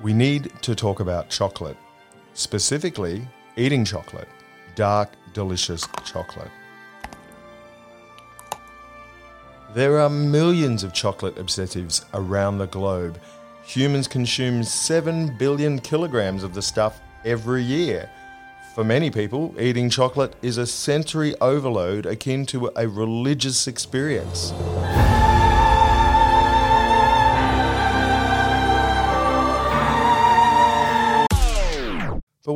we need to talk about chocolate, specifically eating chocolate, dark, delicious chocolate. There are millions of chocolate obsessives around the globe. Humans consume 7 billion kilograms of the stuff every year. For many people, eating chocolate is a sensory overload akin to a religious experience.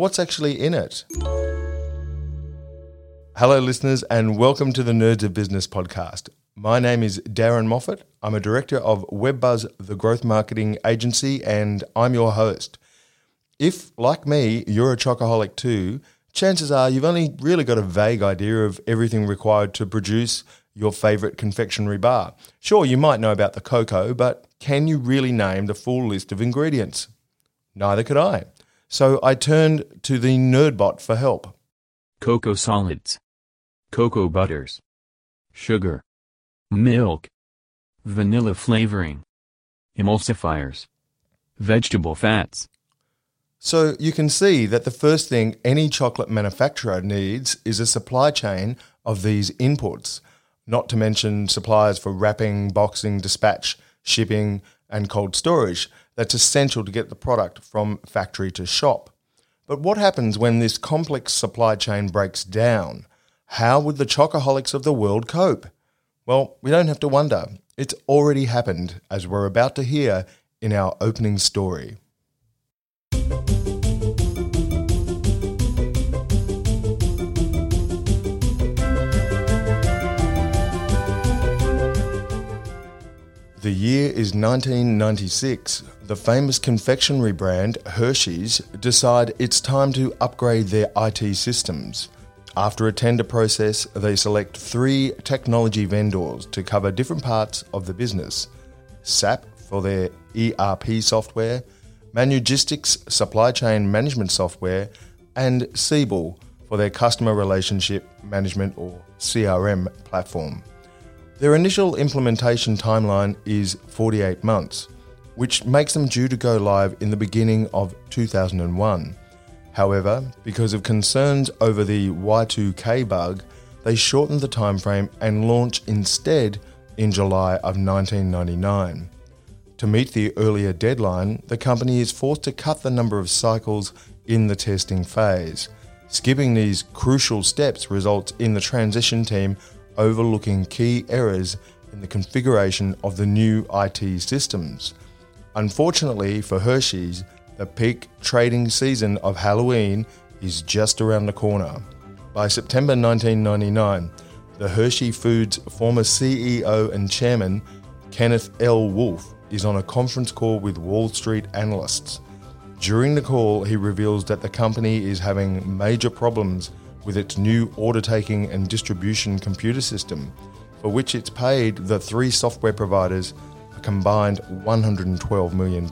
What's actually in it? Hello, listeners, and welcome to the Nerds of Business podcast. My name is Darren Moffat. I'm a director of WebBuzz, the growth marketing agency, and I'm your host. If, like me, you're a chocoholic too, chances are you've only really got a vague idea of everything required to produce your favorite confectionery bar. Sure, you might know about the cocoa, but can you really name the full list of ingredients? Neither could I. So I turned to the Nerdbot for help. cocoa solids, cocoa butters, sugar, milk, vanilla flavoring, emulsifiers, vegetable fats. So you can see that the first thing any chocolate manufacturer needs is a supply chain of these inputs, not to mention suppliers for wrapping, boxing, dispatch, shipping, and cold storage. That's essential to get the product from factory to shop. But what happens when this complex supply chain breaks down? How would the chocoholics of the world cope? Well, we don't have to wonder. It's already happened, as we're about to hear in our opening story. The year is 1996. The famous confectionery brand Hershey's decide it's time to upgrade their IT systems. After a tender process, they select three technology vendors to cover different parts of the business. SAP for their ERP software, Manugistics supply chain management software, and Siebel for their customer relationship management or CRM platform. Their initial implementation timeline is 48 months, which makes them due to go live in the beginning of 2001. However, because of concerns over the Y2K bug, they shortened the timeframe and launch instead in July of 1999. To meet the earlier deadline, the company is forced to cut the number of cycles in the testing phase. Skipping these crucial steps results in the transition team overlooking key errors in the configuration of the new IT systems. Unfortunately for Hershey's, the peak trading season of Halloween is just around the corner. By September 1999, the Hershey Foods former CEO and chairman, Kenneth L. Wolfe, is on a conference call with Wall Street analysts. During the call, he reveals that the company is having major problems with its new order taking and distribution computer system, for which it's paid the three software providers combined $112 million.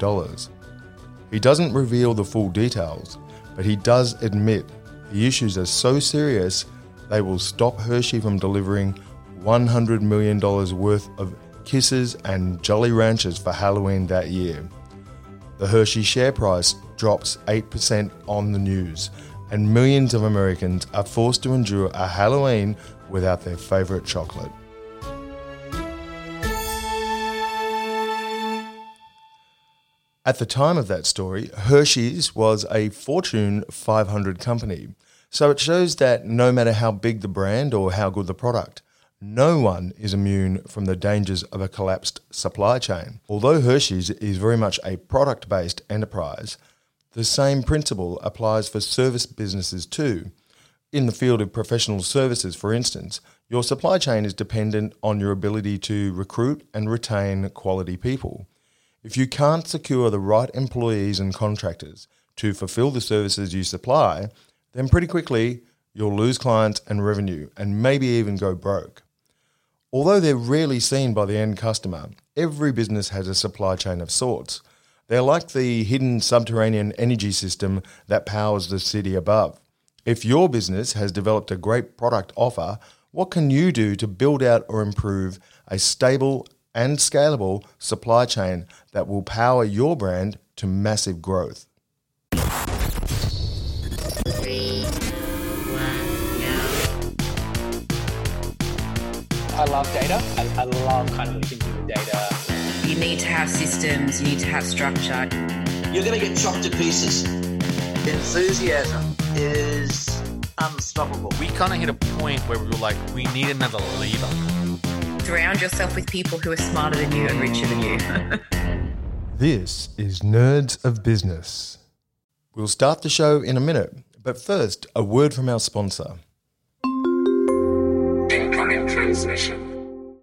He doesn't reveal the full details, but he does admit the issues are so serious they will stop Hershey from delivering $100 million worth of kisses and Jolly Ranchers for Halloween that year. The Hershey share price drops 8% on the news, and millions of Americans are forced to endure a Halloween without their favourite chocolate. At the time of that story, Hershey's was a Fortune 500 company. So it shows that no matter how big the brand or how good the product, no one is immune from the dangers of a collapsed supply chain. Although Hershey's is very much a product based enterprise, the same principle applies for service businesses too. In the field of professional services, for instance, your supply chain is dependent on your ability to recruit and retain quality people. If you can't secure the right employees and contractors to fulfill the services you supply, then pretty quickly you'll lose clients and revenue and maybe even go broke. Although they're rarely seen by the end customer, every business has a supply chain of sorts. They're like the hidden subterranean energy system that powers the city above. If your business has developed a great product offer, what can you do to build out or improve a stable and scalable supply chain that will power your brand to massive growth. I love data. I, I love kind of what you can with data. You need to have systems, you need to have structure. You're going to get chopped to pieces. Enthusiasm is unstoppable. We kind of hit a point where we were like, we need another leader. Surround yourself with people who are smarter than you and richer than you. This is Nerds of Business. We'll start the show in a minute, but first, a word from our sponsor. Incoming transmission.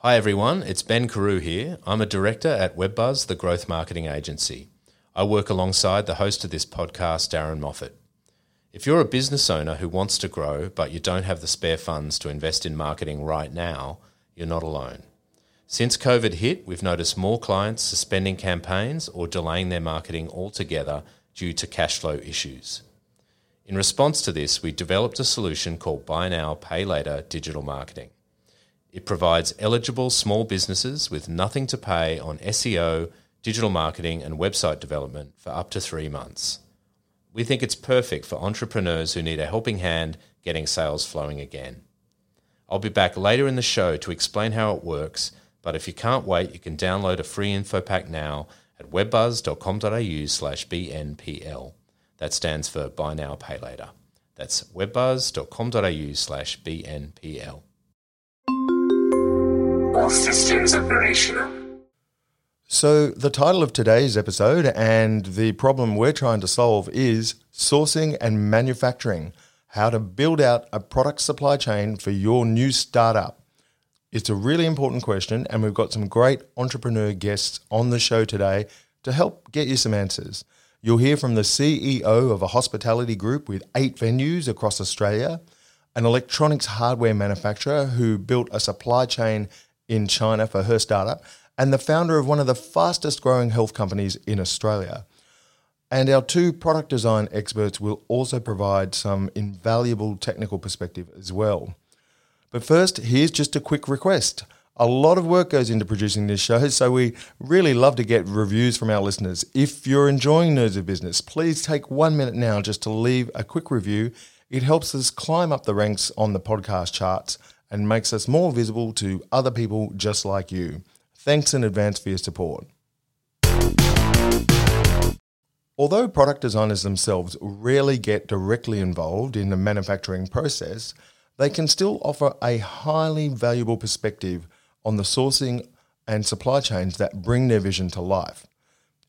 Hi everyone, it's Ben Carew here. I'm a director at WebBuzz, the growth marketing agency. I work alongside the host of this podcast, Darren Moffat. If you're a business owner who wants to grow but you don't have the spare funds to invest in marketing right now, you're not alone. Since COVID hit, we've noticed more clients suspending campaigns or delaying their marketing altogether due to cash flow issues. In response to this, we developed a solution called Buy Now, Pay Later Digital Marketing. It provides eligible small businesses with nothing to pay on SEO, digital marketing, and website development for up to three months. We think it's perfect for entrepreneurs who need a helping hand getting sales flowing again. I'll be back later in the show to explain how it works, but if you can't wait, you can download a free info pack now at webbuzz.com.au slash BNPL. That stands for Buy Now, Pay Later. That's webbuzz.com.au slash BNPL. All systems operational. So, the title of today's episode and the problem we're trying to solve is sourcing and manufacturing how to build out a product supply chain for your new startup. It's a really important question, and we've got some great entrepreneur guests on the show today to help get you some answers. You'll hear from the CEO of a hospitality group with eight venues across Australia, an electronics hardware manufacturer who built a supply chain in China for her startup, and the founder of one of the fastest growing health companies in Australia. And our two product design experts will also provide some invaluable technical perspective as well. But first, here's just a quick request. A lot of work goes into producing this show, so we really love to get reviews from our listeners. If you're enjoying Nerds of Business, please take one minute now just to leave a quick review. It helps us climb up the ranks on the podcast charts and makes us more visible to other people just like you. Thanks in advance for your support. Although product designers themselves rarely get directly involved in the manufacturing process, they can still offer a highly valuable perspective on the sourcing and supply chains that bring their vision to life.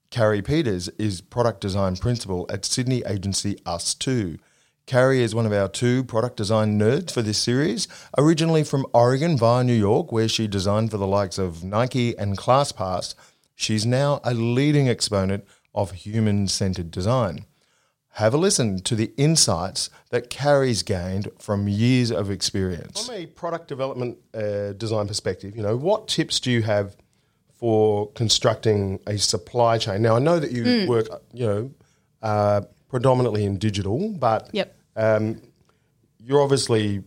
Carrie Peters is product design principal at Sydney agency Us2. Carrie is one of our two product design nerds for this series, originally from Oregon via New York, where she designed for the likes of Nike and ClassPass. She's now a leading exponent of human centered design. Have a listen to the insights that Carrie's gained from years of experience. From a product development uh, design perspective, you know, what tips do you have for constructing a supply chain? Now, I know that you work, you know, uh, predominantly in digital, but Yep. um, you're obviously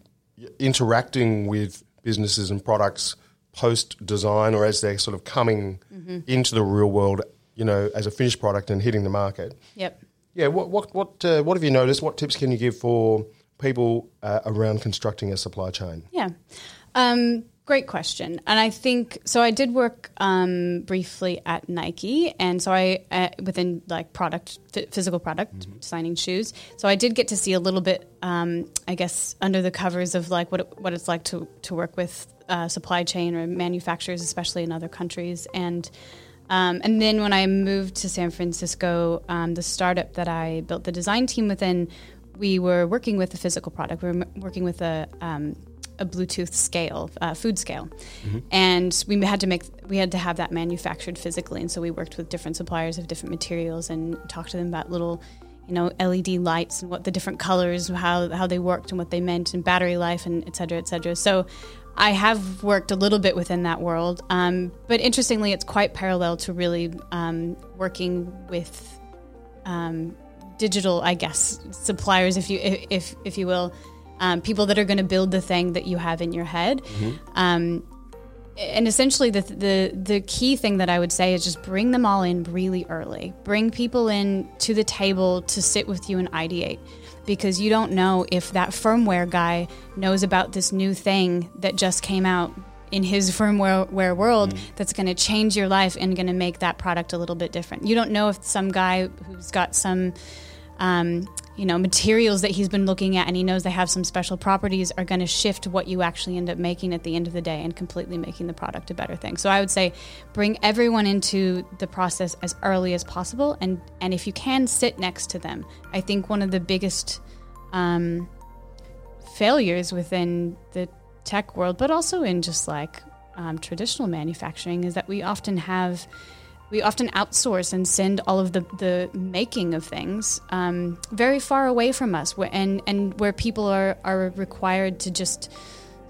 interacting with businesses and products post design or as they're sort of coming into the real world, you know, as a finished product and hitting the market. Yep. Yeah, what what what uh, what have you noticed? What tips can you give for people uh, around constructing a supply chain? Yeah. Um, great question. And I think so. I did work um, briefly at Nike, and so I uh, within like product, f- physical product, designing shoes. So I did get to see a little bit, um, I guess, under the covers of like what it, what it's like to to work with uh, supply chain or manufacturers, especially in other countries, and. Um, and then when I moved to San Francisco, um, the startup that I built the design team within, we were working with a physical product. We were m- working with a um, a Bluetooth scale, uh, food scale, and we had to make we had to have that manufactured physically. And so we worked with different suppliers of different materials and talked to them about little, you know, LED lights and what the different colors, how how they worked and what they meant, and battery life, and et cetera, et cetera. So. I have worked a little bit within that world, um, but interestingly, it's quite parallel to really um, working with um, digital, I guess, suppliers, if you if if you will, um, people that are going to build the thing that you have in your head. Um, and essentially the, the the key thing that I would say is just bring them all in really early. Bring people in to the table to sit with you and ideate because you don't know if that firmware guy knows about this new thing that just came out in his firmware world mm. that's going to change your life and going to make that product a little bit different. You don't know if some guy who's got some um, you know materials that he's been looking at and he knows they have some special properties are going to shift what you actually end up making at the end of the day and completely making the product a better thing. So i would say bring everyone into the process as early as possible and and if you can sit next to them. I think one of the biggest um, failures within the tech world but also in just like um, traditional manufacturing is that we often have we often outsource and send all of the, the making of things um, very far away from us and, and where people are, are required to just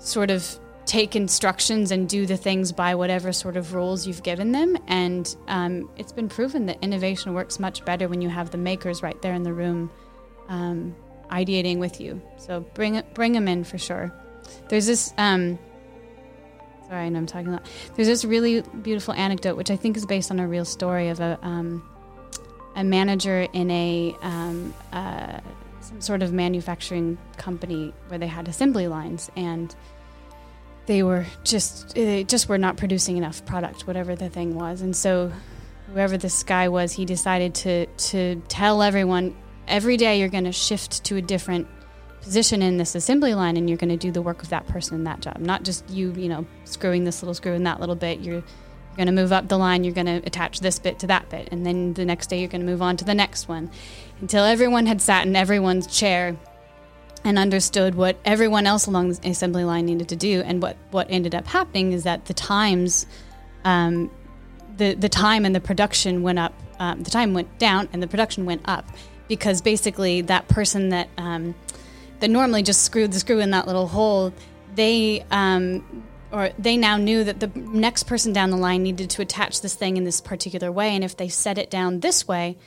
sort of take instructions and do the things by whatever sort of rules you've given them. And um, it's been proven that innovation works much better when you have the makers right there in the room um, ideating with you. So bring, bring them in for sure. There's this um, Sorry, I know I'm talking a lot. There's this really beautiful anecdote, which I think is based on a real story of a um, a manager in a um, uh, some sort of manufacturing company where they had assembly lines and they were just they just were not producing enough product, whatever the thing was, and so whoever this guy was, he decided to to tell everyone every day you're going to shift to a different position in this assembly line and you're going to do the work of that person in that job. Not just you you know screwing this little screw in that little bit. You're, you're going to move up the line. You're going to attach this bit to that bit. And then the next day you're going to move on to the next one. Until everyone had sat in everyone's chair and understood what everyone else along the assembly line needed to do. And what what ended up happening is that the times um, the the time and the production went up um, the time went down and the production went up because basically that person that um, that normally just screwed the screw in that little hole, they um, or they now knew that the next person down the line needed to attach this thing in this particular way, and if they set it down this way,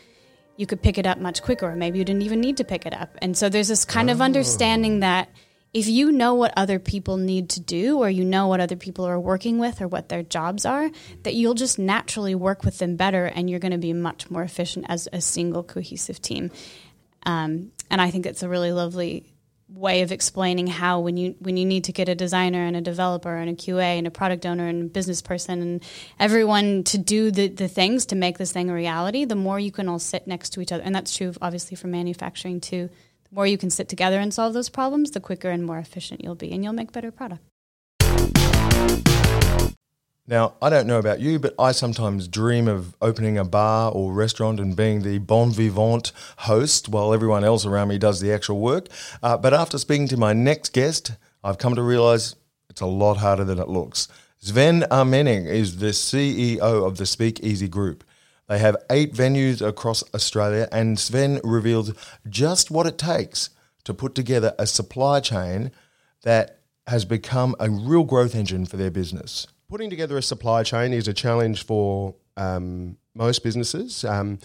you could pick it up much quicker, or maybe you didn't even need to pick it up. And so there's this kind oh. of understanding that if you know what other people need to do, or you know what other people are working with, or what their jobs are, that you'll just naturally work with them better, and you're going to be much more efficient as a single cohesive team. Um, and I think it's a really lovely way of explaining how when you when you need to get a designer and a developer and a QA and a product owner and a business person and everyone to do the, the things to make this thing a reality, the more you can all sit next to each other. And that's true obviously for manufacturing too. The more you can sit together and solve those problems, the quicker and more efficient you'll be and you'll make better product. Now, I don't know about you, but I sometimes dream of opening a bar or restaurant and being the bon vivant host while everyone else around me does the actual work. Uh, but after speaking to my next guest, I've come to realize it's a lot harder than it looks. Sven Almenning is the CEO of the Speakeasy Group. They have eight venues across Australia, and Sven revealed just what it takes to put together a supply chain that has become a real growth engine for their business putting together a supply chain is a challenge for um, most businesses. Um,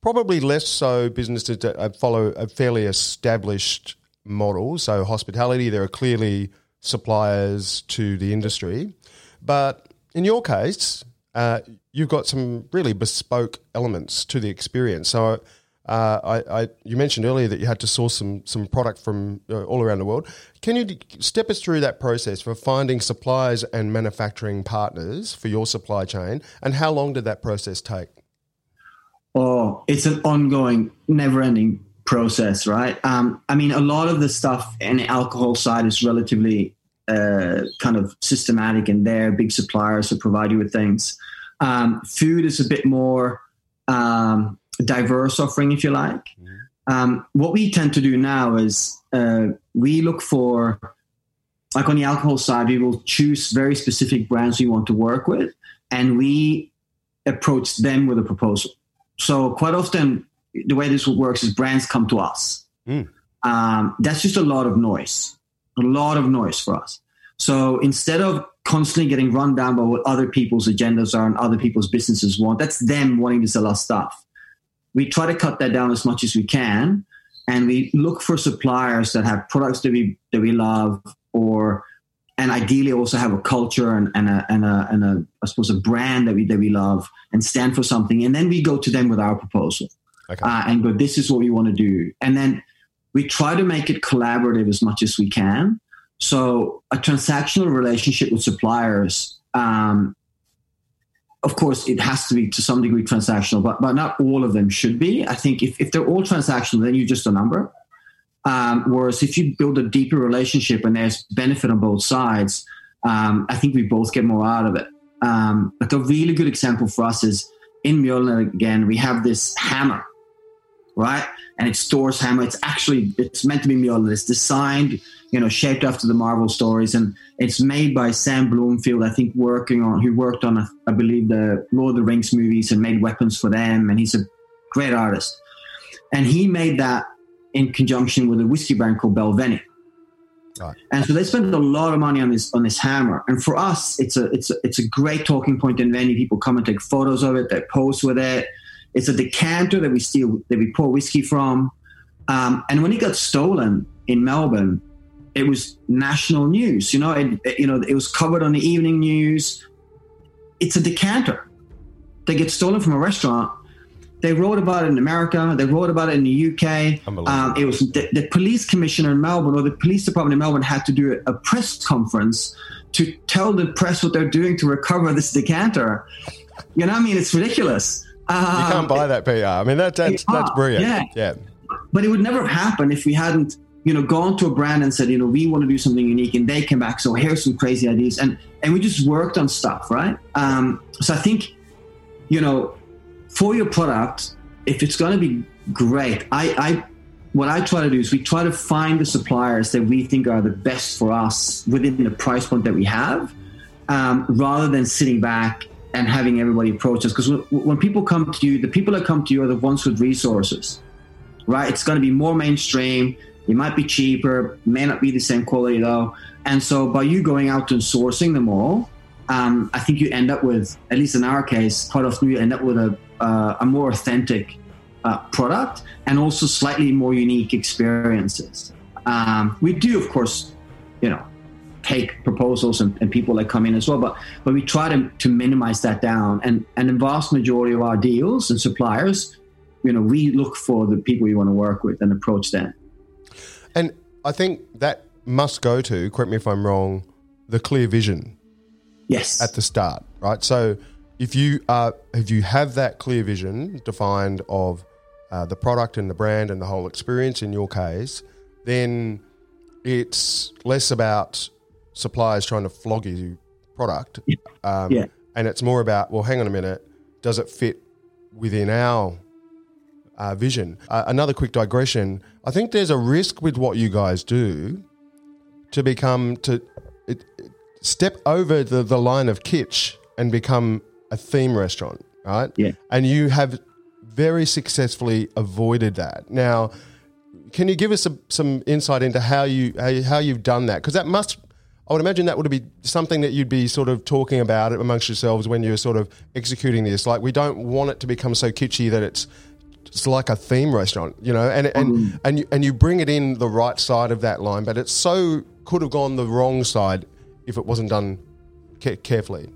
probably less so businesses that follow a fairly established model. So, hospitality, there are clearly suppliers to the industry. But in your case, uh, you've got some really bespoke elements to the experience. So, uh, I, I, you mentioned earlier that you had to source some some product from uh, all around the world. Can you d- step us through that process for finding suppliers and manufacturing partners for your supply chain, and how long did that process take? Oh, it's an ongoing, never-ending process, right? Um, I mean, a lot of the stuff in the alcohol side is relatively uh, kind of systematic, and there, big suppliers will provide you with things. Um, food is a bit more. Um, diverse offering, if you like. Mm-hmm. Um, what we tend to do now is uh, we look for, like on the alcohol side, we will choose very specific brands we want to work with, and we approach them with a proposal. So quite often, the way this works is brands come to us. Mm. Um, that's just a lot of noise, a lot of noise for us. So instead of constantly getting run down by what other people's agendas are and other people's businesses want, that's them wanting to sell us stuff we try to cut that down as much as we can and we look for suppliers that have products that we that we love or and ideally also have a culture and, and, a, and, a, and a, I suppose, a brand that we, that we love and stand for something. And then we go to them with our proposal Okay. uh, and go, this is what we want to do. And then we try to make it collaborative as much as we can. So a transactional relationship with suppliers, um, of course, it has to be to some degree transactional, but, but not all of them should be. I think if, if they're all transactional, then you're just a number. Um, whereas if you build a deeper relationship and there's benefit on both sides, um, I think we both get more out of it. Um, like a really good example for us is in Mjolnir again, we have this hammer, right? And it's Thor's hammer. It's actually it's meant to be Mjolnir. It's designed, you know, shaped after the Marvel stories, and it's made by Sam Bloomfield. I think working on who worked on, I believe, the Lord of the Rings movies and made weapons for them. And he's a great artist. And he made that in conjunction with a whiskey brand called Balvenie. Right. And so they spent a lot of money on this on this hammer. And for us, it's a it's a, it's a great talking point in venue. People come and take photos of it. They post with it. It's a decanter that we steal that we pour whiskey from. Um, and when it got stolen in Melbourne, it was national news. You know, it, it- you know it was covered on the evening news. It's a decanter. They get stolen from a restaurant. They wrote about it in America. They wrote about it in the UK. Um, it was the, the police commissioner in Melbourne or the police department in Melbourne had to do a, press conference to tell the press what they're doing to recover this decanter. You know, I mean, it's ridiculous. You Um, can't buy that PR. I mean, that, that's, that's brilliant. yeah. yeah. but it would never have happened if we hadn't you know gone to a brand and said you know we want to do something unique and they came back so here's some crazy ideas and and we just worked on stuff right um, so i think you know for your product if it's going to be great i i what i try to do is we try to find the suppliers that we think are the best for us within the price point that we have um, rather than sitting back and having everybody approach us because when, when people come to you the people that come to you are the ones with resources right? It's going to be more mainstream. It might be cheaper, may not be the same quality though. And so by you going out and sourcing them all, um, I think you end up with, at least in our case, quite often you end up with a, uh, a more authentic uh, product and also slightly more unique experiences. Um, we do, of course, you know, take proposals and, and people that come in as well, but but we try to, to minimize that down. And and the vast majority of our deals and suppliers you know, we look for the people we want to work with and approach them. I think that must go to, correct me if I'm wrong, the clear vision Yes. at the start, right? So if you are, if you have that clear vision defined of uh, the product and the brand and the whole experience in your case, then it's less about suppliers trying to flog you product, um, Yeah. and it's more about well, hang on a minute, does it fit within our uh, vision? Uh, another quick digression: I think there's a risk with what you guys do to become to it, it- step over the, the line of kitsch and become a theme restaurant, right? Yeah. And you have very successfully avoided that. Now, can you give us some some insight into how you how, you, how you've done that? Because that must, I would imagine that would be something that you'd be sort of talking about amongst yourselves when you're sort of executing this. Like, we don't want it to become so kitschy that it's it's like a theme restaurant, you know, and and and you, and you bring it in the right side of that line, but it so could have gone the wrong side if it wasn't done ca- carefully.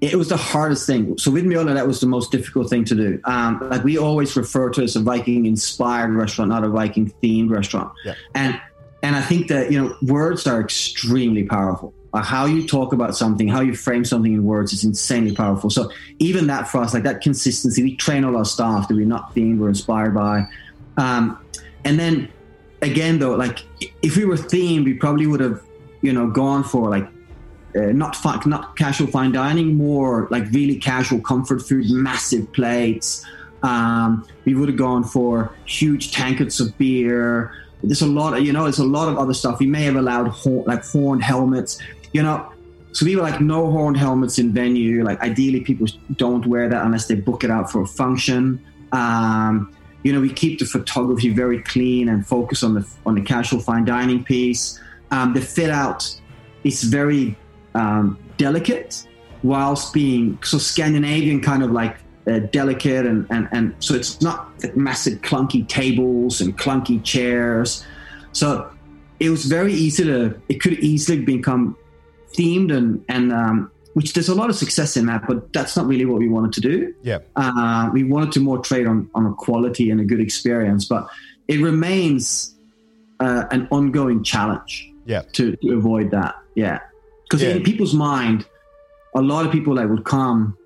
it was the hardest thing. So with Mjolnir, that was the most difficult thing to do. Um, like we always refer to it as a Viking inspired restaurant, not a Viking themed restaurant. Yeah. And and I think that you know words are extremely powerful. How you talk about something, how you frame something in words is insanely powerful. So even that for us, like that consistency, we train all our staff that we're not themed, we're inspired by. Um, and then again, though, like if we were themed, we probably would have, you know, gone for like uh, not fi- not casual fine dining, more like really casual comfort food, massive plates. Um, we would have gone for huge tankards of beer. There's a lot of you know, there's a lot of other stuff. We may have allowed horn, like horned helmets, you know. So we were like no horned helmets in venue. Like ideally, people don't wear that unless they book it out for a function. Um, you know, we keep the photography very clean and focus on the on the casual fine dining piece. Um, the fit out is very um, delicate whilst being so Scandinavian kind of like uh, delicate and, and, and so it's not massive clunky tables and clunky chairs. So it was very easy to, it could easily become themed and and um, which there's a lot of success in that, but that's not really what we wanted to do. Yeah. Uh, we wanted to more trade on on a quality and a good experience, but it remains uh, an ongoing challenge. Yeah. To, to avoid that, yeah, because Yeah. in people's mind, a lot of people that would come.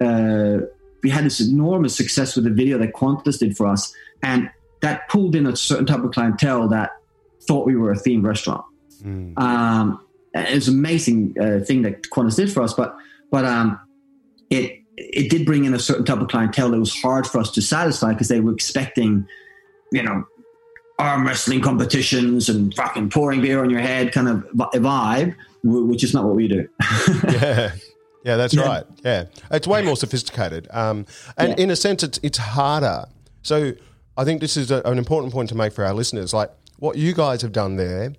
Uh, we had this enormous success with the video that Qantas did for us, and that pulled in a certain type of clientele that thought we were a themed restaurant. Mm. Um, it's an amazing uh, thing that Qantas did for us, but but um, it it did bring in a certain type of clientele that was hard for us to satisfy because they were expecting, you know, arm wrestling competitions and fucking pouring beer on your head kind of vibe, which is not what we do. yeah. Yeah, that's Yeah. right. Yeah, it's way more sophisticated, um, and Yeah. in a sense, it's it's harder. So I think this is a, an important point to make for our listeners. Like what you guys have done there,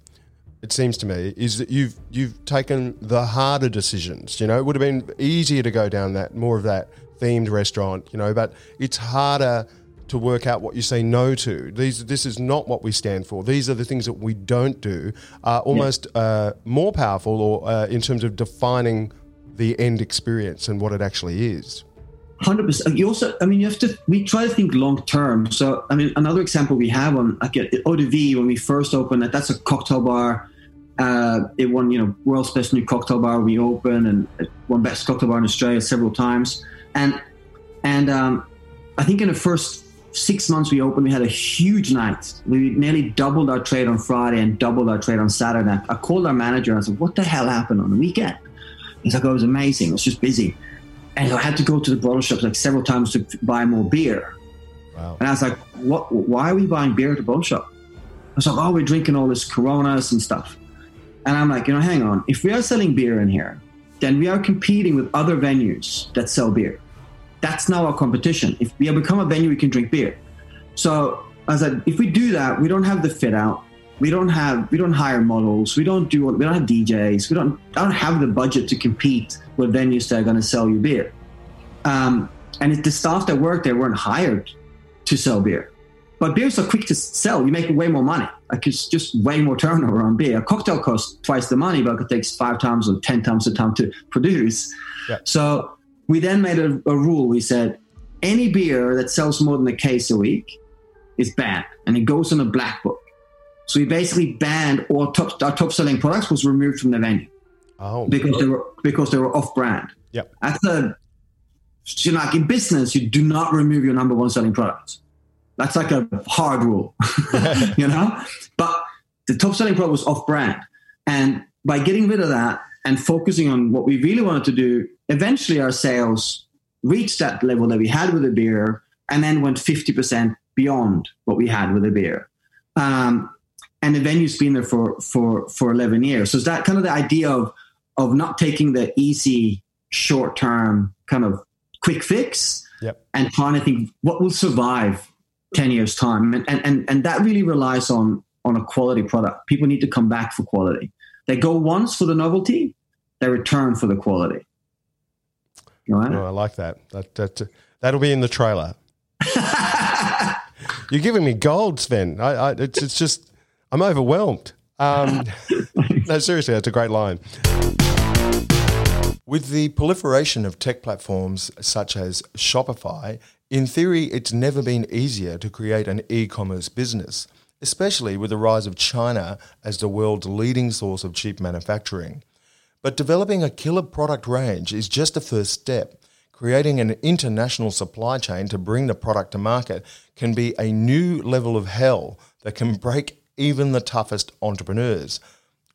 it seems to me, is that you've you've taken the harder decisions. You know, it would have been easier to go down that more of that themed restaurant. You know, but it's harder to work out what you say no to. These this is not what we stand for. These are the things that we don't do. Are almost uh, more powerful, or uh, in terms of defining the end experience and what it actually is. Hundred percent. You also, I mean, you have to. We try to think long term. So, I mean, another example we have on like at Eau de Vie when we first opened it. That's a cocktail bar. Uh, it won, you know, world's best new cocktail bar. We opened and it won best cocktail bar in Australia several times. And and um, I think in the first six months we opened, we had a huge night. We nearly doubled our trade on Friday and doubled our trade on Saturday. I called our manager and I said, "What the hell happened on the weekend?" He's like, "Oh, it was amazing. It was just busy." and I had to go to the bottle shops like several times to buy more beer. Wow. And I was like, "What? Why are we buying beer at the bottle shop?" I was like, "Oh, we're drinking all this Coronas and stuff." And I'm like, you know, hang on. If we are selling beer in here, then we are competing with other venues that sell beer. That's now our competition. If we become a venue, we can drink beer. So I said, like, if we do that, we don't have the fit out. We don't have we don't hire models. We don't do we don't have DJs. We don't I don't have the budget to compete with venues that are going to sell you beer. Um, and it, the staff that worked there weren't hired to sell beer. But beers are quick to sell. You make way more money. Like it's just way more turnover on beer. A cocktail costs twice the money, but it takes five times or ten times the time to produce. Yeah. So we then made a, a rule. We said any beer that sells more than a case a week is banned, and it goes in a black book. So we basically banned all top our top selling products was removed from the venue Oh, because they were because they were off brand. Yeah, That's a you know, like in business, you do not remove your number one selling product. That's like a hard rule, you know. But the top selling product was off brand, and by getting rid of that and focusing on what we really wanted to do, eventually our sales reached that level that we had with the beer, and then went fifty percent beyond what we had with the beer. Um, and the venue's been there for for for 11 years so is that kind of the idea of of not taking the easy short term kind of quick fix Yep. and trying to think what will survive 10 years time and, and and and that really relies on on a quality product people need to come back for quality they go once for the novelty they return for the quality you know? Oh, I like that. That that that'll be in the trailer. You're giving me gold, Sven. I, I, it's, it's just I'm overwhelmed. Um, no, seriously, that's a great line. With the proliferation of tech platforms such as Shopify, in theory, it's never been easier to create an e-commerce business, especially with the rise of China as the world's leading source of cheap manufacturing. But developing a killer product range is just the first step. Creating an international supply chain to bring the product to market can be a new level of hell that can break even the toughest entrepreneurs.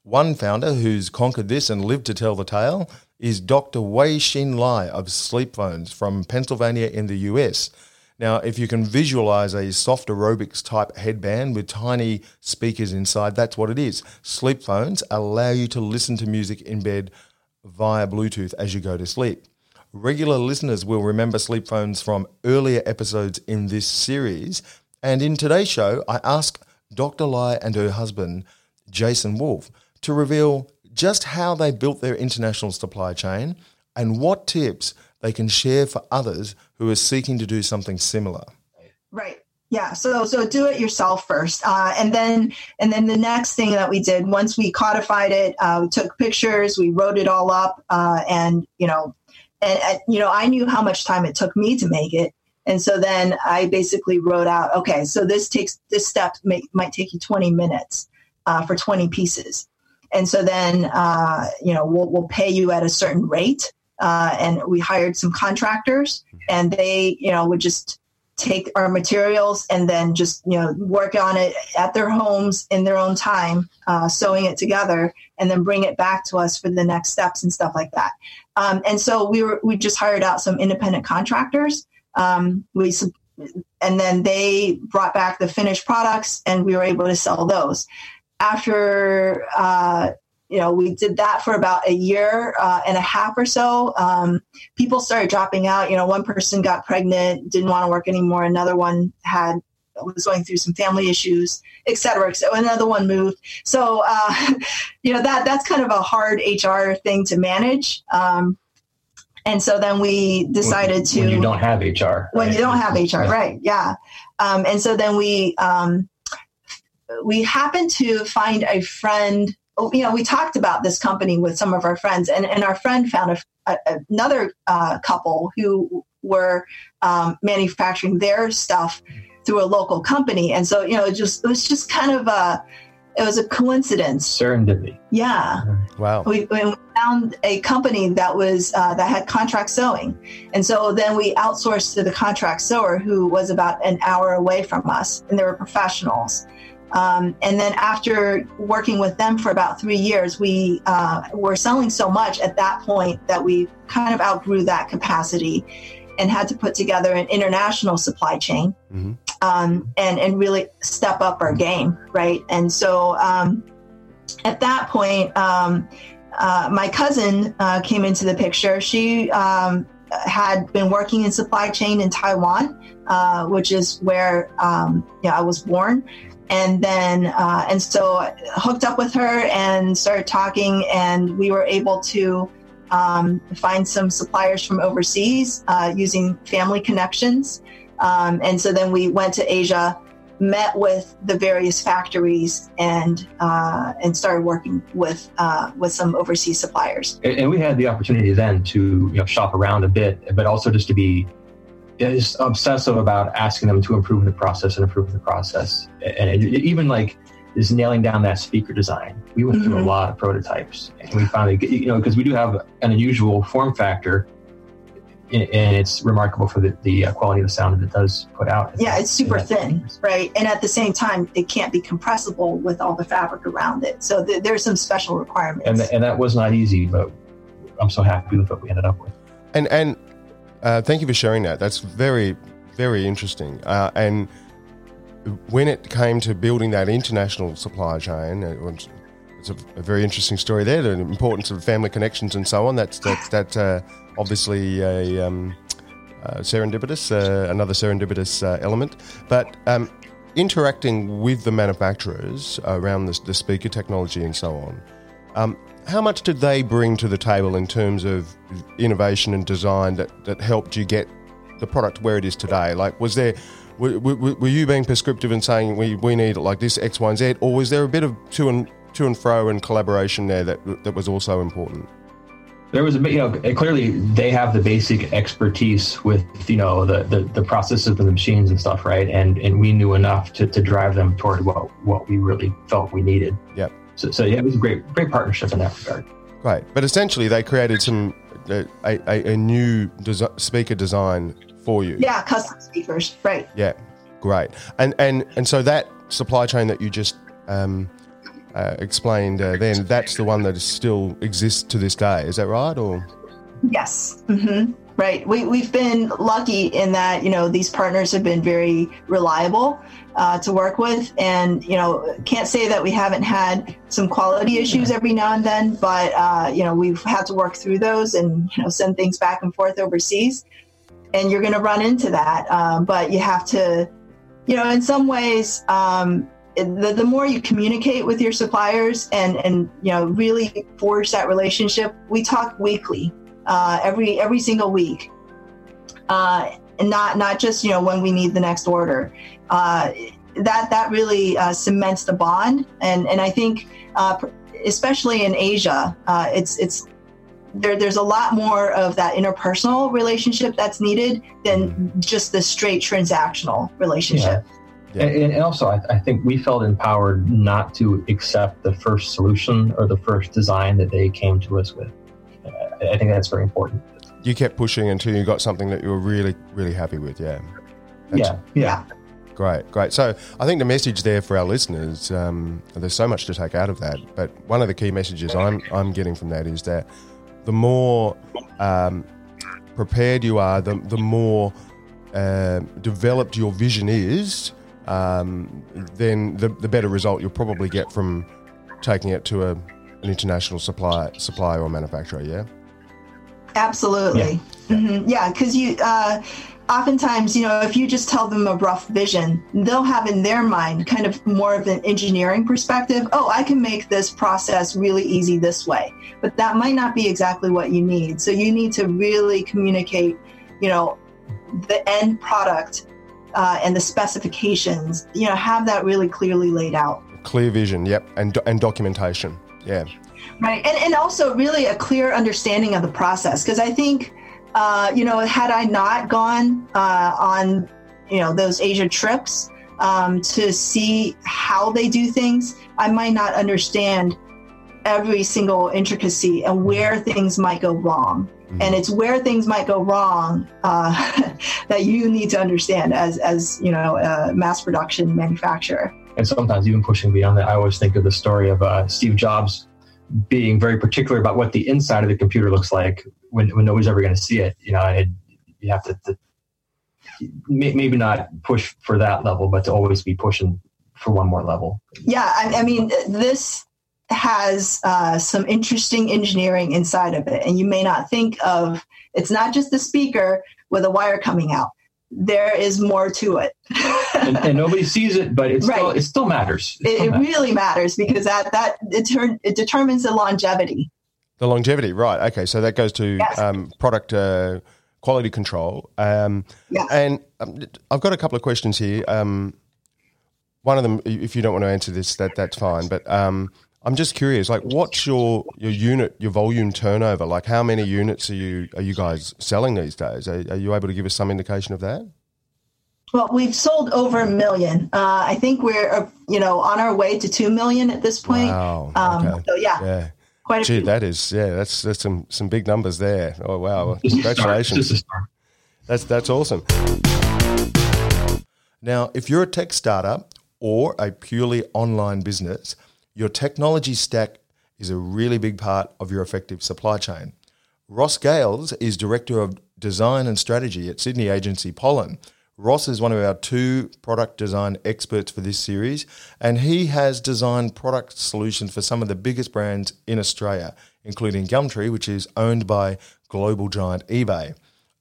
One founder who's conquered this and lived to tell the tale is Dr. Wei Shin Lai of Sleep Phones from Pennsylvania in the US. Now, if you can visualize a soft aerobics type headband with tiny speakers inside, that's what it is. Sleep phones allow you to listen to music in bed via Bluetooth as you go to sleep. Regular listeners will remember sleep phones from earlier episodes in this series. And in today's show, I ask Dr. Lai and her husband, Jason Wolf, to reveal just how they built their international supply chain and what tips they can share for others who are seeking to do something similar. Right. Yeah, so so do it yourself first, uh, and then and then the next thing that we did once we codified it, uh, took pictures, we wrote it all up, uh, and you know, and, and you know, I knew how much time it took me to make it, and so then I basically wrote out, okay, so this takes this step may, might take you twenty minutes uh, for twenty pieces, and so then uh, you know we'll we'll pay you at a certain rate, uh, and we hired some contractors, and they you know would just take our materials and then just you know work on it at their homes in their own time uh, sewing it together and then bring it back to us for the next steps and stuff like that. Um, and so we were we just hired out some independent contractors um, we and then they brought back the finished products and we were able to sell those after uh, you know, we did that for about a year uh, and a half or so. Um, people started dropping out. You know, one person got pregnant, didn't want to work anymore. Another one had was going through some family issues, et cetera. So another one moved. So, uh, you know, that that's kind of a hard HR thing to manage. Um, and so then we decided to. When you don't have HR. When right? you don't have HR, right? Yeah. Um, and so then we um, we happened to find a friend you know, we talked about this company with some of our friends, and, and our friend found a, a, another uh, couple who were um, manufacturing their stuff through a local company, and so you know, it just it was just kind of a it was a coincidence. Serendipity. Yeah. Wow. We, we found a company that was uh, that had contract sewing, and so then we outsourced to the contract sewer, who was about an hour away from us, and they were professionals. Um, and then after working with them for about three years, we uh, were selling so much at that point that we kind of outgrew that capacity and had to put together an international supply chain mm-hmm. um, and, and really step up our game, right? And so um, at that point, um, uh, my cousin uh, came into the picture. She um, had been working in supply chain in Taiwan, uh, which is where um, yeah, I was born. And then uh, and so hooked up with her and started talking and we were able to um, find some suppliers from overseas uh, using family connections. Um, and so then we went to asia met with the various factories and uh, and started working with uh, with some overseas suppliers and we had the opportunity then to you know shop around a bit but also just to be is obsessive about asking them to improve the process and improve the process. And it, it, even like is nailing down that speaker design. We went through mm-hmm. a lot of prototypes and we finally, you know, because we do have an unusual form factor and it's remarkable for the, the uh, quality of the sound that it does put out. Yeah, it's super thin, right? And at the same time, it can't be compressible with all the fabric around it. So th- there's some special requirements. And, th- and that was not easy, but I'm so happy with what we ended up with. And and uh, thank you for sharing that. That's very, very interesting. Uh, and when it came to building that international supply chain, it was, it's a, a, very interesting story there. The importance of family connections and so on. That's that's that uh, obviously a um, uh, serendipitous, uh, another serendipitous uh, element. But um, interacting with the manufacturers around the, the speaker technology and so on. Um, how much did they bring to the table in terms of innovation and design that, that helped you get the product where it is today? Like, was there, were, were, were you being prescriptive and saying we, we need it like this X, Y, and Z, or was there a bit of to and to and fro and collaboration there that that was also important? There was a bit, you know, clearly they have the basic expertise with, you know, the, the, the processes of the machines and stuff, right? And and we knew enough to, to drive them toward what what we really felt we needed. Yep. So, so yeah, it was a great, great partnership in that regard. Great, but essentially they created some uh, a, a, a, new desi- speaker design for you. Yeah, custom speakers, right? Yeah, great. And and and so that supply chain that you just um, uh, explained uh, then, that's the one that still exists to this day. Is that right? Or yes. Mm-hmm. Right. We, we've been lucky in that, you know, these partners have been very reliable uh, to work with. And, you know, can't say that we haven't had some quality issues every now and then, but, uh, you know, we've had to work through those and, you know, send things back and forth overseas. And you're going to run into that. Um, but you have to, you know, in some ways, um, the, the more you communicate with your suppliers and, and, you know, really forge that relationship, we talk weekly uh, every every single week. Uh, and not not just you know when we need the next order. Uh, that that really uh, cements the bond, and and I think uh, especially in Asia, uh, it's it's there, there's a lot more of that interpersonal relationship that's needed than just the straight transactional relationship. Yeah. And, and, also, I, I, think we felt empowered not to accept the first solution or the first design that they came to us with. I think that's very important. You kept pushing until you got something that you were really, really happy with. Yeah. That's, yeah. Yeah. Great, great. So I think the message there for our listeners, um, there's so much to take out of that, but one of the key messages I'm, I'm getting from that is that the more um, prepared you are, the, the more uh, developed your vision is, um, then the, the better result you'll probably get from taking it to a, an international supply, supplier or manufacturer. Yeah. Absolutely. Yeah, because mm-hmm. you. Uh, oftentimes, you know, if you just tell them a rough vision, they'll have in their mind kind of more of an engineering perspective. Oh, I can make this process really easy this way. But that might not be exactly what you need. So you need to really communicate, you know, the end product uh, and the specifications, you know, have that really clearly laid out. Clear vision, yep, and, do- and documentation, yeah. Right, and, and also really a clear understanding of the process. Because I think uh, you know, had I not gone uh, on, you know, those Asia trips um, to see how they do things, I might not understand every single intricacy and where things might go wrong. Mm-hmm. And it's where things might go wrong uh, that you need to understand as, as you know, a mass production manufacturer. And sometimes even pushing beyond that, I always think of the story of uh, Steve Jobs being very particular about what the inside of the computer looks like when, when nobody's ever going to see it, you know, it, you have to, to, maybe not push for that level, but to always be pushing for one more level. Yeah, I, I mean, this has uh, some interesting engineering inside of it, and you may not think of it's not just the speaker with a wire coming out. There is more to it, and, and, nobody sees it, but it right. still it still matters. It, still it, matters. really matters because that that it, ter- it determines the longevity the longevity, right? Okay, so that goes to yes. um, product uh, quality control. Um, yes. And um, I've got a couple of questions here. Um, one of them, if you don't want to answer this, that that's fine. But um, I'm just curious, like, what's your your unit, your volume turnover? Like, how many units are you are you guys selling these days? Are, are you able to give us some indication of that? Well, we've sold over a million. Uh, I think we're, uh, you know, on our way to two million at this point. Wow. Um, okay. So yeah. yeah. Quite Gee, that is yeah, that's that's some some big numbers there. Oh wow, congratulations! That's that's awesome. Now, if you're a tech startup or a purely online business, your technology stack is a really big part of your effective supply chain. Ross Gales is Director of Design and Strategy at Sydney agency Pollen, Ross is one of our two product design experts for this series, and he has designed product solutions for some of the biggest brands in Australia, including Gumtree, which is owned by global giant eBay.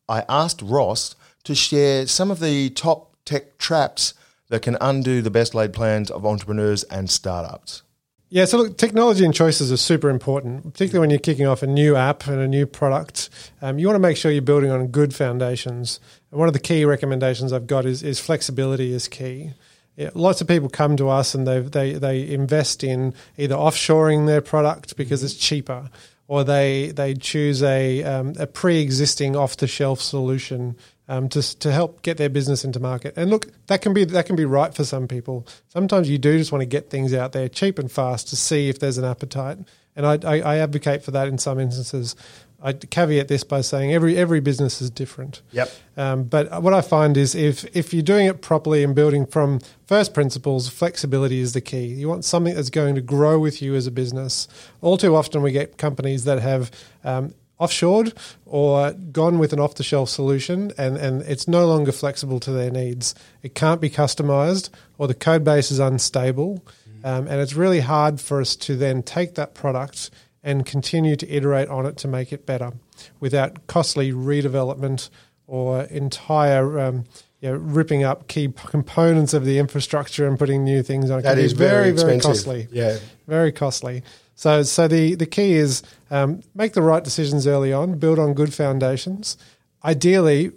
I asked Ross to share some of the top tech traps that can undo the best laid plans of entrepreneurs and startups. Yeah, so look, technology and choices are super important, particularly when you're kicking off a new app and a new product. Um, you want to make sure you're building on good foundations. And one of the key recommendations I've got is, is flexibility is key. Yeah, lots of people come to us and they they they invest in either offshoring their product because it's cheaper, or they they choose a um, a pre-existing off-the-shelf solution um, to to help get their business into market. And look, that can be that can be right for some people. Sometimes you do just want to get things out there cheap and fast to see if there's an appetite. And I, I, I advocate for that in some instances. I caveat this by saying every every business is different. Yep. Um, but what I find is if if you're doing it properly and building from first principles, flexibility is the key. You want something that's going to grow with you as a business. All too often, we get companies that have um, offshored or gone with an off the shelf solution and, and it's no longer flexible to their needs. It can't be customized or the code base is unstable. Um, and it's really hard for us to then take that product and continue to iterate on it to make it better without costly redevelopment or entire um, you know, ripping up key components of the infrastructure and putting new things on. That is very, very, very costly. Yeah, very costly. So, so the, the key is um, make the right decisions early on, build on good foundations. Ideally,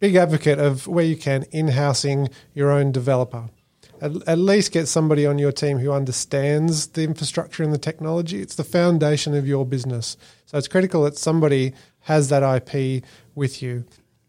big advocate of where you can in-housing your own developer. At, at least get somebody on your team who understands the infrastructure and the technology. It's the foundation of your business. So it's critical that somebody has that IP with you.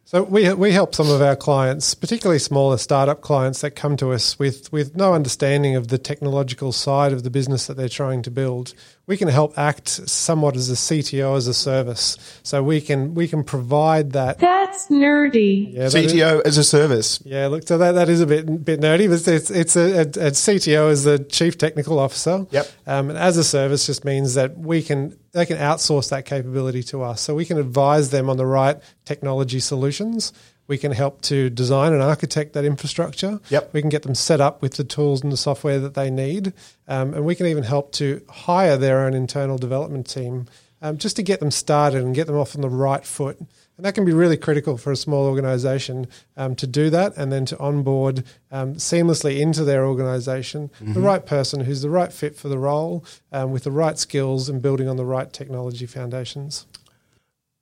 So we we help some of our clients, particularly smaller startup clients that come to us with with no understanding of the technological side of the business that they're trying to build. We can help act somewhat as a CTO as a service. So we can we can provide that. That's nerdy. Yeah, that is- CTO as a service. yeah, look, so that, that is a bit bit nerdy, but it's it's a, a, a CTO as the chief technical officer. Yep. Um, and as a service just means that we can they can outsource that capability to us, so we can advise them on the right technology solutions. We can help to design and architect that infrastructure. Yep. We can get them set up with the tools and the software that they need, um, and we can even help to hire their own internal development team um, just to get them started and get them off on the right foot. And that can be really critical for a small organization um, to do that and then to onboard um, seamlessly into their organization the Mhm. right person who's the right fit for the role um, with the right skills and building on the right technology foundations.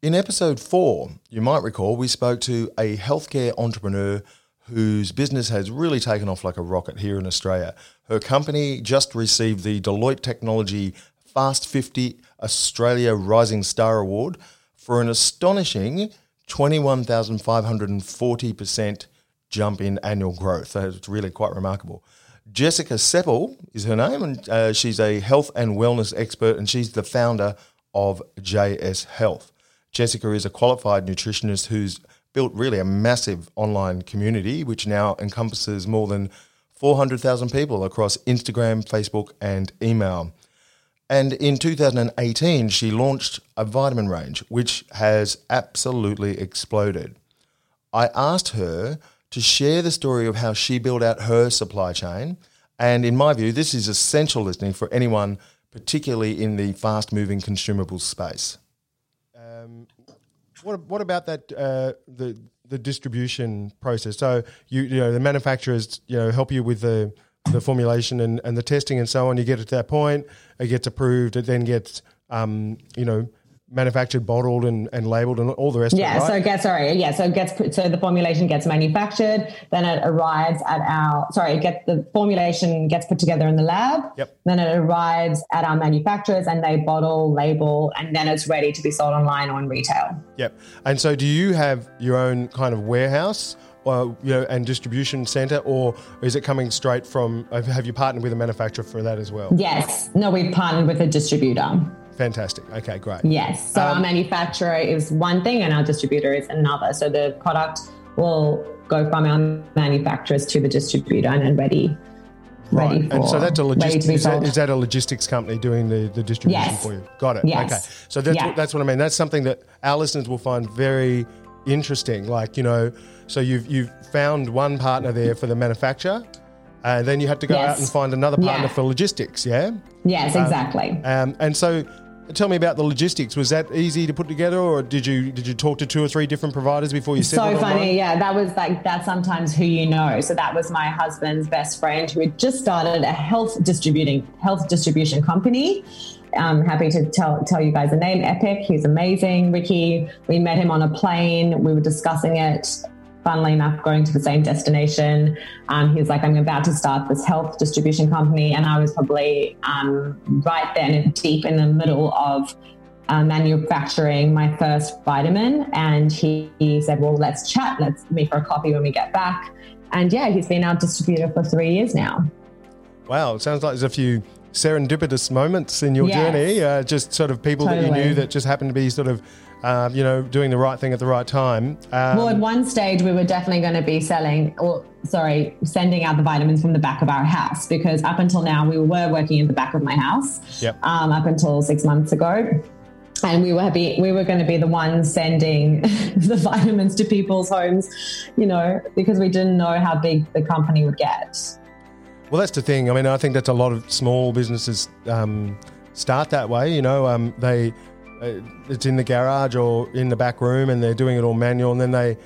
In episode four, you might recall we spoke to a healthcare entrepreneur whose business has really taken off like a rocket here in Australia. Her company just received the Deloitte Technology Fast 50 Australia Rising Star Award for an astonishing 21,540% jump in annual growth. That's really quite remarkable. Jessica Sepel is her name, and uh, she's a health and wellness expert, and she's the founder of JS Health. Jessica is a qualified nutritionist who's built really a massive online community, which now encompasses more than 400,000 people across Instagram, Facebook, and email. And in 2018, she launched a vitamin range, which has absolutely exploded. I asked her to share the story of how she built out her supply chain. And in my view, this is essential listening for anyone, particularly in the fast moving consumables space. Um, what, what about that uh, the the distribution process? So you you know the manufacturers you know help you with the the formulation and, and the testing and so on. You get it to that point, it gets approved, it then gets um, you know manufactured, bottled, and, and labeled, and all the rest. Yeah, of it, right? so it gets sorry, yeah, so it gets so the formulation gets manufactured, then it arrives at our sorry, it gets the formulation gets put together in the lab. Yep. Then it arrives at our manufacturers and they bottle, label, and then it's ready to be sold online or in retail. Yep. And so, do you have your own kind of warehouse, or you know, and distribution center, or is it coming straight from? Have you partnered with a manufacturer for that as well? Yes. No, we've partnered with a distributor. Fantastic. Okay, great. Yes. So our Um, manufacturer is one thing and our distributor is another. So the product will go from our manufacturers to the distributor and then ready. Right. Ready for, and so that's a logistics. Is that, that a logistics company doing the, the distribution Yes. for you? Got it. Yes. Okay. So that's Yeah. what, that's what I mean. That's something that our listeners will find very interesting. Like you know, so you've you've found one partner there for the manufacturer, and then you have to go out and find another partner Yeah. for logistics. Yeah. Yes, Um, exactly. Um, and so, tell me about the logistics. Was that easy to put together, or did you did you talk to two or three different providers before you so settled on funny one? yeah that was like that's sometimes who you know so that was my husband's best friend who had just started a health distributing health distribution company I'm happy to tell tell you guys the name Epic. He's amazing. Ricky, we met him on a plane. We were discussing it. Funnily enough, going to the same destination. Um, was like, I'm about to start this health distribution company, and I was probably um, right then deep in the middle of uh, manufacturing my first vitamin. And he, he said, Well, let's chat. Let's meet for a coffee when we get back. And yeah, he's been our distributor for three years now. Wow, it sounds like there's a few serendipitous moments in your Yes. journey. Uh, just sort of people that you knew that just happened to be sort of, uh, you know, doing the right thing at the right time. Um, well, at one stage, we were definitely going to be selling, or sorry, sending out the vitamins from the back of our house because up until now, we were working in the back of my house. Yep. Um, up until six months ago. And we were be, we were going to be the ones sending the vitamins to people's homes, you know, because we didn't know how big the company would get. Well, that's the thing. I mean, I think that's a lot of small businesses um, start that way. You know, um, they uh, it's in the garage or in the back room, and they're doing it all manual, and then they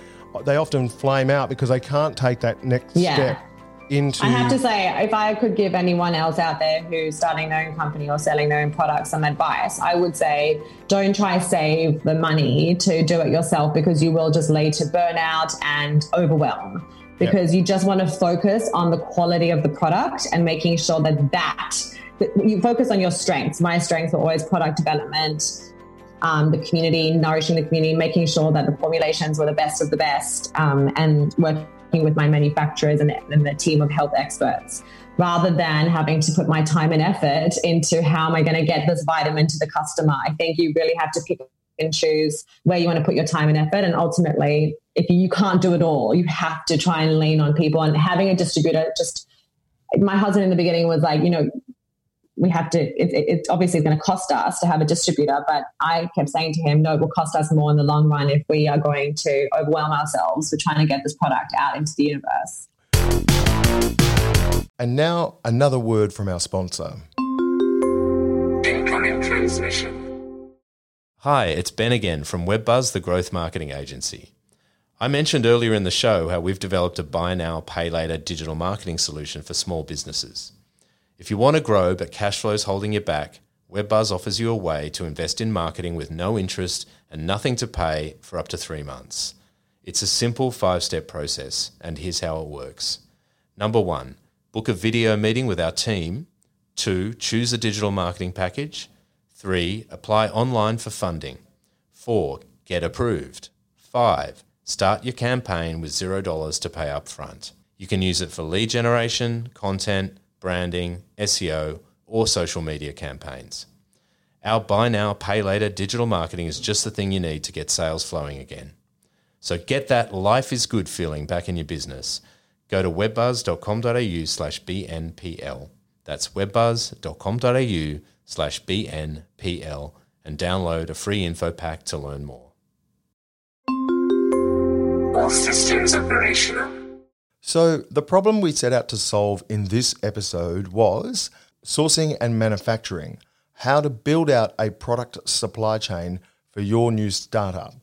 they often flame out because they can't take that next Yeah. step into. I have to say, if I could give anyone else out there who's starting their own company or selling their own products some advice, I would say don't try save the money to do it yourself because you will just lead to burnout and overwhelm. Because you just want to focus on the quality of the product and making sure that that, you focus on your strengths. My strengths are always product development, um, the community, nourishing the community, making sure that the formulations were the best of the best, um, and working with my manufacturers and, and the team of health experts, rather than having to put my time and effort into how am I going to get this vitamin to the customer. I think you really have to pick and choose where you want to put your time and effort, and ultimately, if you can't do it all, you have to try and lean on people. And having a distributor, just my husband in the beginning was like, you know, we have to, it, it, it obviously is going to cost us to have a distributor, but I kept saying to him, no, it will cost us more in the long run if we are going to overwhelm ourselves with trying to get this product out into the universe. And now another word from our sponsor. Incoming transmission. Hi, it's Ben again from WebBuzz, the growth marketing agency. I mentioned earlier in the show how we've developed a buy now, pay later digital marketing solution for small businesses. If you want to grow but cash flow is holding you back, WebBuzz offers you a way to invest in marketing with no interest and nothing to pay for up to three months. It's a simple five step process, and here's how it works. Number one, book a video meeting with our team. Two, choose a digital marketing package. Three, apply online for funding. Four, get approved. Five, start your campaign with $0 to pay up front. You can use it for lead generation, content, branding, SEO, or social media campaigns. Our buy now, pay later digital marketing is just the thing you need to get sales flowing again. So get that life is good feeling back in your business. Go to webbuzz.com.au slash BNPL. That's webbuzz.com.au slash BNPL and download a free info pack to learn more. Systems operational. So, the problem we set out to solve in this episode was sourcing and manufacturing, how to build out a product supply chain for your new startup.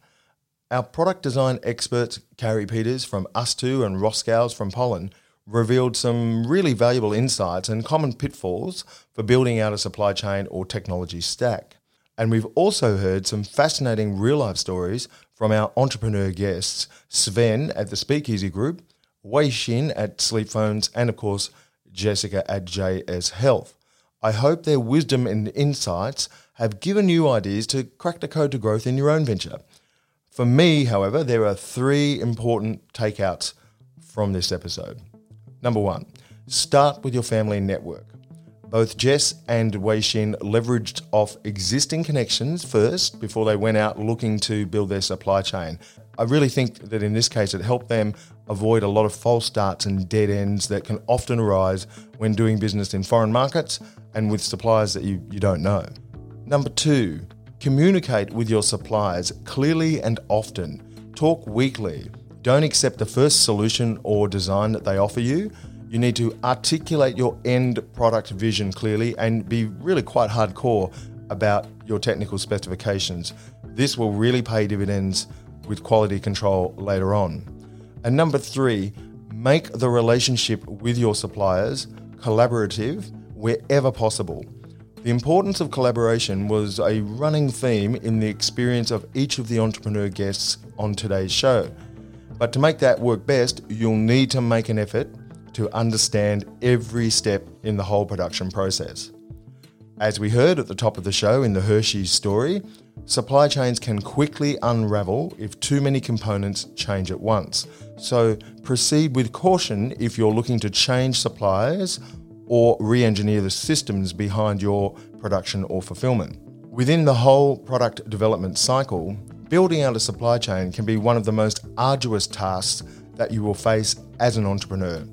Our product design experts, Carrie Peters from Us2 and Ross Gales from Pollen, revealed some really valuable insights and common pitfalls for building out a supply chain or technology stack. And we've also heard some fascinating real life stories from our entrepreneur guests, Sven at the Speakeasy Group, Wei Xin at Sleep Phones, and of course, Jessica at JS Health. I hope their wisdom and insights have given you ideas to crack the code to growth in your own venture. For me, however, there are three important takeouts from this episode. Number one, start with your family network. Both Jess and Wei Xin leveraged off existing connections first before they went out looking to build their supply chain. I really think that in this case it helped them avoid a lot of false starts and dead ends that can often arise when doing business in foreign markets and with suppliers that you, you don't know. Number two, communicate with your suppliers clearly and often. Talk weekly. Don't accept the first solution or design that they offer you. You need to articulate your end product vision clearly and be really quite hardcore about your technical specifications. This will really pay dividends with quality control later on. And number three, make the relationship with your suppliers collaborative wherever possible. The importance of collaboration was a running theme in the experience of each of the entrepreneur guests on today's show. But to make that work best, you'll need to make an effort to understand every step in the whole production process. As we heard at the top of the show in the Hershey's story, supply chains can quickly unravel if too many components change at once. So proceed with caution if you're looking to change suppliers or re engineer the systems behind your production or fulfillment. Within the whole product development cycle, building out a supply chain can be one of the most arduous tasks that you will face as an entrepreneur.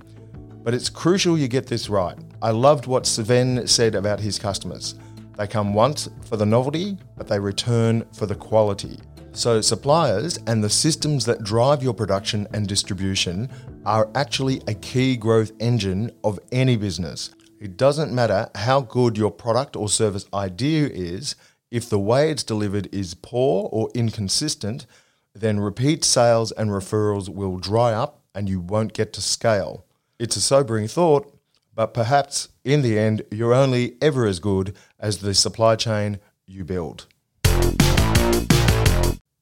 But it's crucial you get this right. I loved what Sven said about his customers. They come once for the novelty, but they return for the quality. So, suppliers and the systems that drive your production and distribution are actually a key growth engine of any business. It doesn't matter how good your product or service idea is, if the way it's delivered is poor or inconsistent, then repeat sales and referrals will dry up and you won't get to scale. It's a sobering thought, but perhaps in the end, you're only ever as good as the supply chain you build.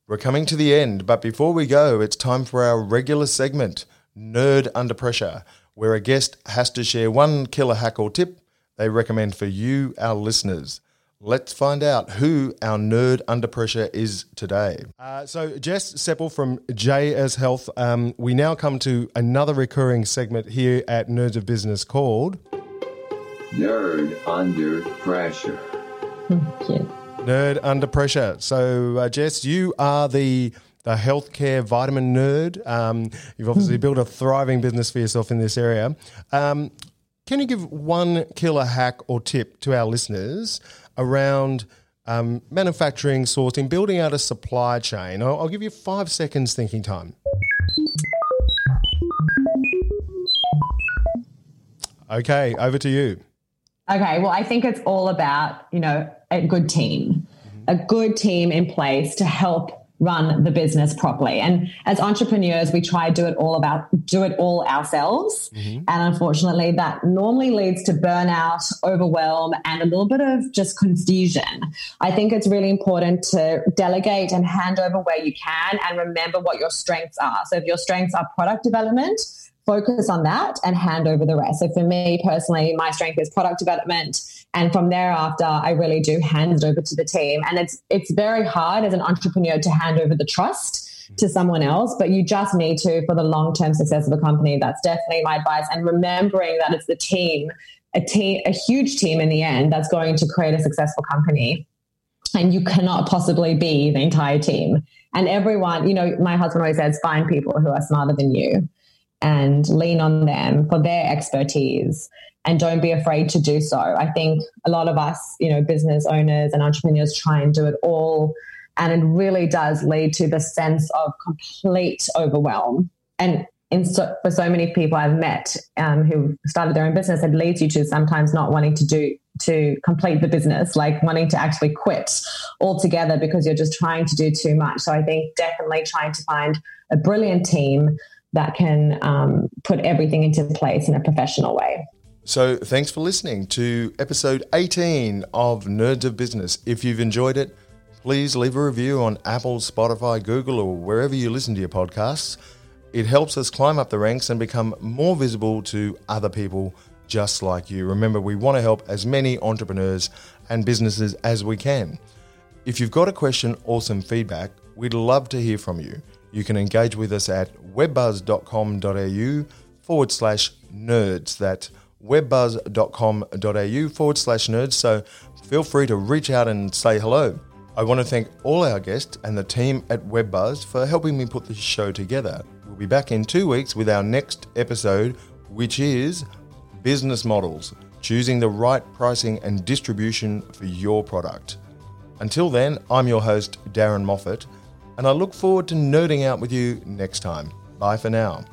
We're coming to the end, but before we go, it's time for our regular segment, Nerd Under Pressure, where a guest has to share one killer hack or tip they recommend for you, our listeners. Let's find out who our nerd under pressure is today. Uh, so, Jess Sepel from JS Health. Um, we now come to another recurring segment here at Nerds of Business called Nerd Under Pressure. Nerd Under Pressure. So, uh, Jess, you are the the healthcare vitamin nerd. Um, you've obviously built a thriving business for yourself in this area. Um, can you give one killer hack or tip to our listeners around um, manufacturing, sourcing, building out a supply chain? I'll, I'll give you five seconds thinking time. Okay, over to you. Okay, well, I think it's all about, you know, a good team, a good team in place to help run the business properly. And as entrepreneurs, we try to do it all about do it all ourselves. Mm-hmm. And unfortunately, that normally leads to burnout, overwhelm, and a little bit of just confusion. I think it's really important to delegate and hand over where you can and remember what your strengths are. So if your strengths are product development, focus on that and hand over the rest. So for me personally, my strength is product development. And from thereafter, I really do hand it over to the team. And it's it's very hard as an entrepreneur to hand over the trust to someone else, but you just need to for the long-term success of the company. That's definitely my advice. And remembering that it's the team, a team, a huge team in the end that's going to create a successful company. And you cannot possibly be the entire team. And everyone, you know, my husband always says, find people who are smarter than you and lean on them for their expertise and don't be afraid to do so. I think a lot of us, you know, business owners and entrepreneurs try and do it all. And it really does lead to the sense of complete overwhelm. And so, for so many people I've met um, who started their own business, it leads you to sometimes not wanting to do to complete the business, like wanting to actually quit altogether because you're just trying to do too much. So I think definitely trying to find a brilliant team that can um, put everything into place in a professional way. So, thanks for listening to episode 18 of Nerds of Business. If you've enjoyed it, please leave a review on Apple, Spotify, Google, or wherever you listen to your podcasts. It helps us climb up the ranks and become more visible to other people just like you. Remember, we want to help as many entrepreneurs and businesses as we can. If you've got a question or some feedback, we'd love to hear from you. You can engage with us at webbuzz.com.au forward slash nerds. That's webbuzz.com.au forward slash nerds. So feel free to reach out and say hello. I want to thank all our guests and the team at WebBuzz for helping me put this show together. We'll be back in two weeks with our next episode, which is Business Models Choosing the Right Pricing and Distribution for Your Product. Until then, I'm your host, Darren Moffat, and I look forward to nerding out with you next time. Bye for now.